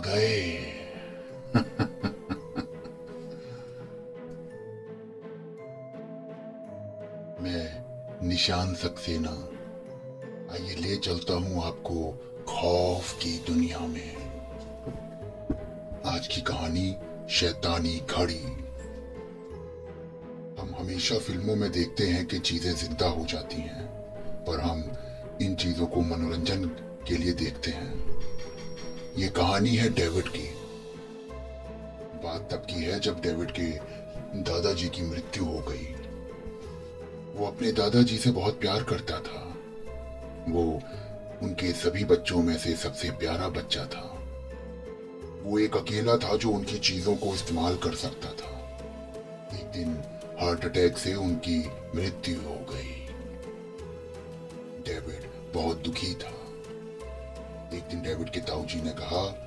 गए। मैं निशान सक्सेना, आइए ले चलता हूँ आपको खौफ की दुनिया में। आज की कहानी शैतानी घड़ी। हम हमेशा फ़िल्मों में देखते हैं कि चीज़ें ज़िंदा हो जाती हैं, पर हम इन चीज़ों को मनोरंजन के लिए देखते हैं। ये कहानी है डेविड की। बात तब की है जब डेविड के दादाजी की मृत्यु हो गई। वो अपने दादाजी से बहुत प्यार करता था। वो उनके सभी बच्चों में से सबसे प्यारा बच्चा था। वो एक अकेला था जो उनकी चीज़ों को इस्तेमाल कर सकता था। एक दिन हार्ट अटैक से उनकी मृत्यु हो गई। डेविड बहुत दुखी था। एक दिन डेविड के ताऊजी ने कहा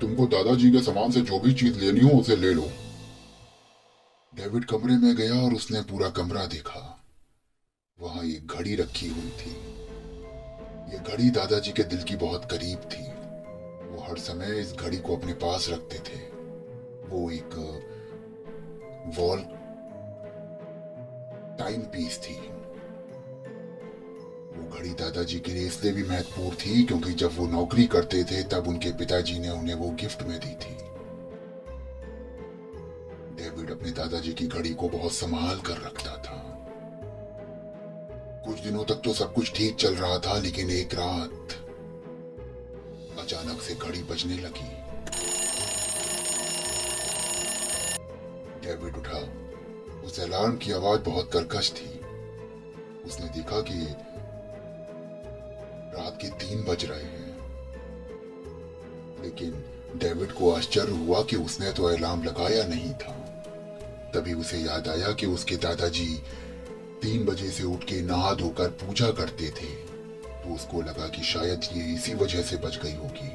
तुमको दादाजी के सामान से जो भी चीज़ लेनी हो उसे ले लो। डेविड कमरे में गया और उसने पूरा कमरा देखा। वहाँ एक घड़ी रखी हुई थी। ये घड़ी दादाजी के दिल की बहुत करीब थी। वो हर समय इस घड़ी को अपने पास रखते थे। वो एक वॉल टाइम पीस थी। घड़ी दादाजी के लिए इसलिए भी महत्वपूर्ण थी क्योंकि जब वो नौकरी करते थे, तब उनके पिताजी ने उन्हें वो गिफ्ट में दी थी। डेविड अपने दादाजी की घड़ी को बहुत संभाल कर रखता था। कुछ दिनों तक तो सब कुछ ठीक चल रहा था, लेकिन एक रात अचानक से घड़ी बजने लगी। डेविड उठा। उस अलार्म की आवाज़ बहुत कर्कश थी। उसने देखा कि रात के तीन बज रहे हैं। लेकिन डेविड को आश्चर्य हुआ कि उसने तो अलार्म लगाया नहीं था। तभी उसे याद आया कि उसके दादाजी तीन बजे से उठ के नहा धोकर पूजा करते थे। तो उसको लगा कि शायद ये इसी वजह से बच गई होगी।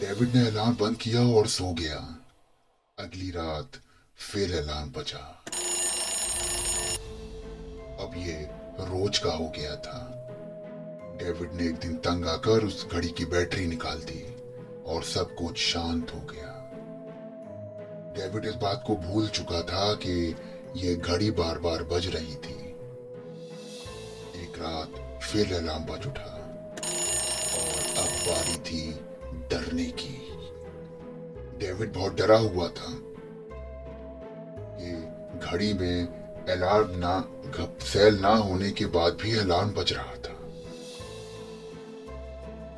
डेविड ने अलार्म बंद किया और सो गया। अगली रात फिर अलार्म बजा। अब ये रोज का हो गया था। डेविड ने एक दिन तंग आकर उस घड़ी की बैटरी निकाल दी और सब कुछ शांत हो गया। डेविड इस बात को भूल चुका था कि यह घड़ी बार बार बज रही थी। एक रात फिर अलार्म बज उठा और अब बारी थी डरने की। डेविड बहुत डरा हुआ था। ये घड़ी में अलार्म ना सेल ना होने के बाद भी अलार्म बज रहा था।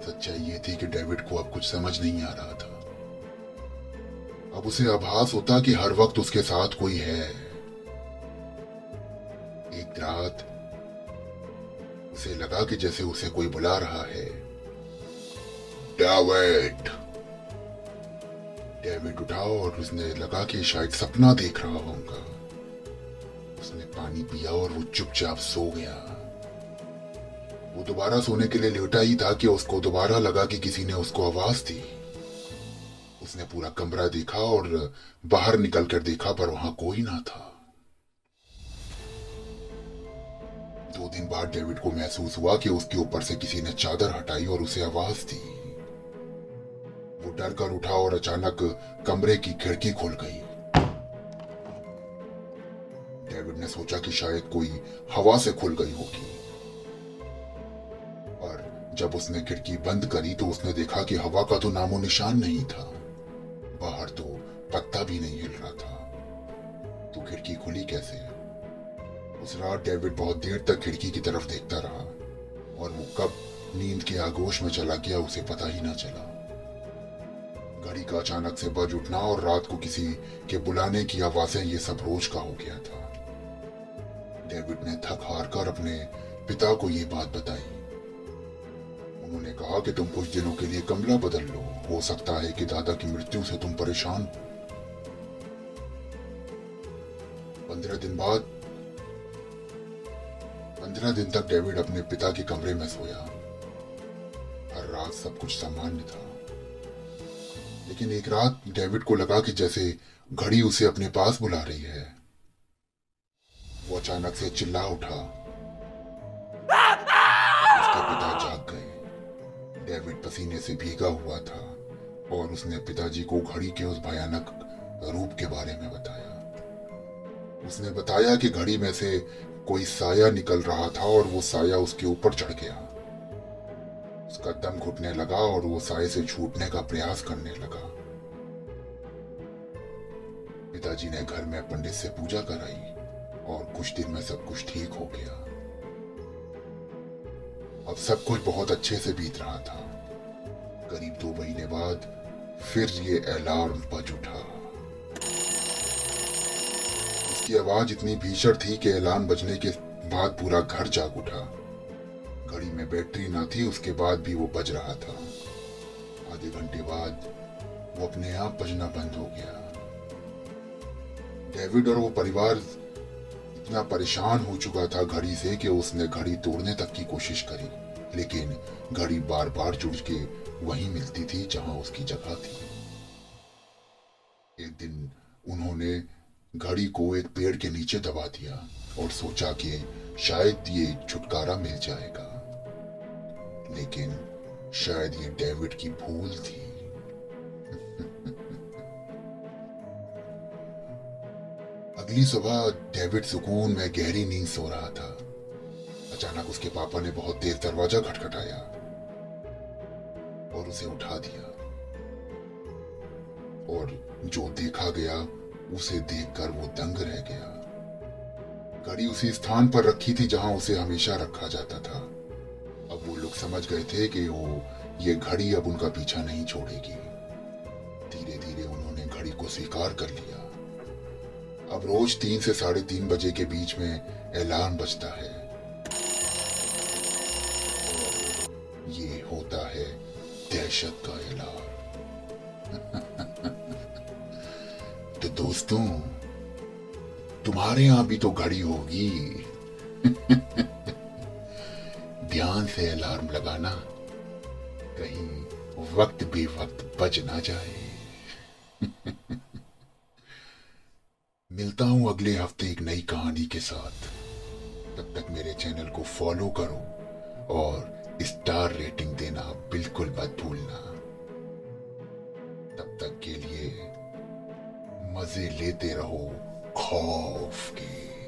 सच्चाई ये थी कि डेविड को अब कुछ समझ नहीं आ रहा था। अब उसे आभास होता कि हर वक्त उसके साथ कोई है। एक रात उसे लगा कि जैसे उसे कोई बुला रहा है। डेविड! डेविड उठा और उसने लगा कि शायद सपना देख रहा होगा। उसने पानी पिया और वो चुपचाप सो गया। वो दोबारा सोने के लिए लेटा ही था कि उसको दोबारा लगा कि किसी ने उसको आवाज़ दी। उसने पूरा कमरा देखा और बाहर निकलकर देखा, पर वहाँ कोई ना था। दो दिन बाद डेविड को महसूस हुआ कि उसके ऊपर से किसी ने चादर हटाई और उसे आवाज़ दी। वो डर कर उठा और अचानक कमरे की खिड़की खुल गई। सोचा कि शायद कोई हवा से खुल गई होगी। और जब उसने खिड़की बंद करी तो उसने देखा कि हवा का तो नामो निशान नहीं था। बाहर तो पत्ता भी नहीं हिल रहा था। तो खिड़की खुली कैसे? उस रात डेविड बहुत देर तक खिड़की की तरफ़ देखता रहा और वो कब नींद के आगोश में चला गया उसे पता ही ना चला। घड़ी का अचानक से बज उठना और रात को किसी के बुलाने की आवाज़ें ये सब रोज का हो गया था। डेविड ने थक हार कर अपने पिता को ये बात बताई। उन्होंने कहा कि तुम कुछ दिनों के लिए कमला बदल लो। हो सकता है कि दादा की मृत्यु से तुम परेशान हो। पंद्रह दिन बाद, पंद्रह दिन तक डेविड अपने पिता के कमरे में सोया। हर रात सब कुछ सामान्य था। लेकिन एक रात डेविड को लगा कि जैसे घड़ी उसे अपने पास बुला रही है। अचानक से चिल्ला उठा। उसका पिता जाग गए। डेविड पसीने से भीगा हुआ था और उसने पिताजी को घड़ी के उस भयानक रूप के बारे में बताया। उसने बताया कि घड़ी में से कोई साया निकल रहा था और वो साया उसके ऊपर चढ़ गया। उसका दम घुटने लगा और वो साय से छूटने का प्रयास करने लगा। पिताजी ने घर में पंडित से पूजा कराई। और कुछ दिन में सब कुछ ठीक हो गया। अब सब कुछ बहुत अच्छे से बीत रहा था। करीब दो महीने बाद फिर ये अलार्म बज उठा। उसकी आवाज़ इतनी भीषण थी कि अलार्म बजने के बाद पूरा घर जाग उठा। घड़ी में बैटरी ना थी, उसके बाद भी वो बज रहा था। आधे घंटे बाद वो अपने आप बजना बंद हो गया। डेविड और वो परिवार इतना परेशान हो चुका था घड़ी से कि उसने घड़ी तोड़ने तक की कोशिश करी, लेकिन घड़ी बार बार जुड़ के वहीं मिलती थी जहाँ उसकी जगह थी। एक दिन उन्होंने घड़ी को एक पेड़ के नीचे दबा दिया और सोचा कि शायद ये छुटकारा मिल जाएगा, लेकिन शायद ये डेविड की भूल थी। अगली सुबह डेविड सुकून में गहरी नींद सो रहा था। अचानक उसके पापा ने बहुत तेज दरवाज़ा खटखटाया और उसे उठा दिया। और जो देखा गया, उसे देखकर वो दंग रह गया। घड़ी उसी स्थान पर रखी थी जहाँ उसे हमेशा रखा जाता था। अब वो लोग समझ गए थे कि वो ये घड़ी अब उनका पीछा नहीं छोड़ेगी। धीरे धीरे उन्होंने घड़ी को स्वीकार कर लिया। अब रोज तीन से साढ़े तीन बजे के बीच में अलार्म बजता है। ये होता है दहशत का अलार्म तो दोस्तों, तुम्हारे यहाँ भी तो घड़ी होगी। ध्यान से अलार्म लगाना। कहीं वक्त भी वक्त बच ना जाए। मिलता हूँ अगले हफ़्ते एक नई कहानी के साथ। तब तक मेरे चैनल को फॉलो करो और स्टार रेटिंग देना बिल्कुल मत भूलना। तब तक के लिए मज़े लेते रहो खौफ के।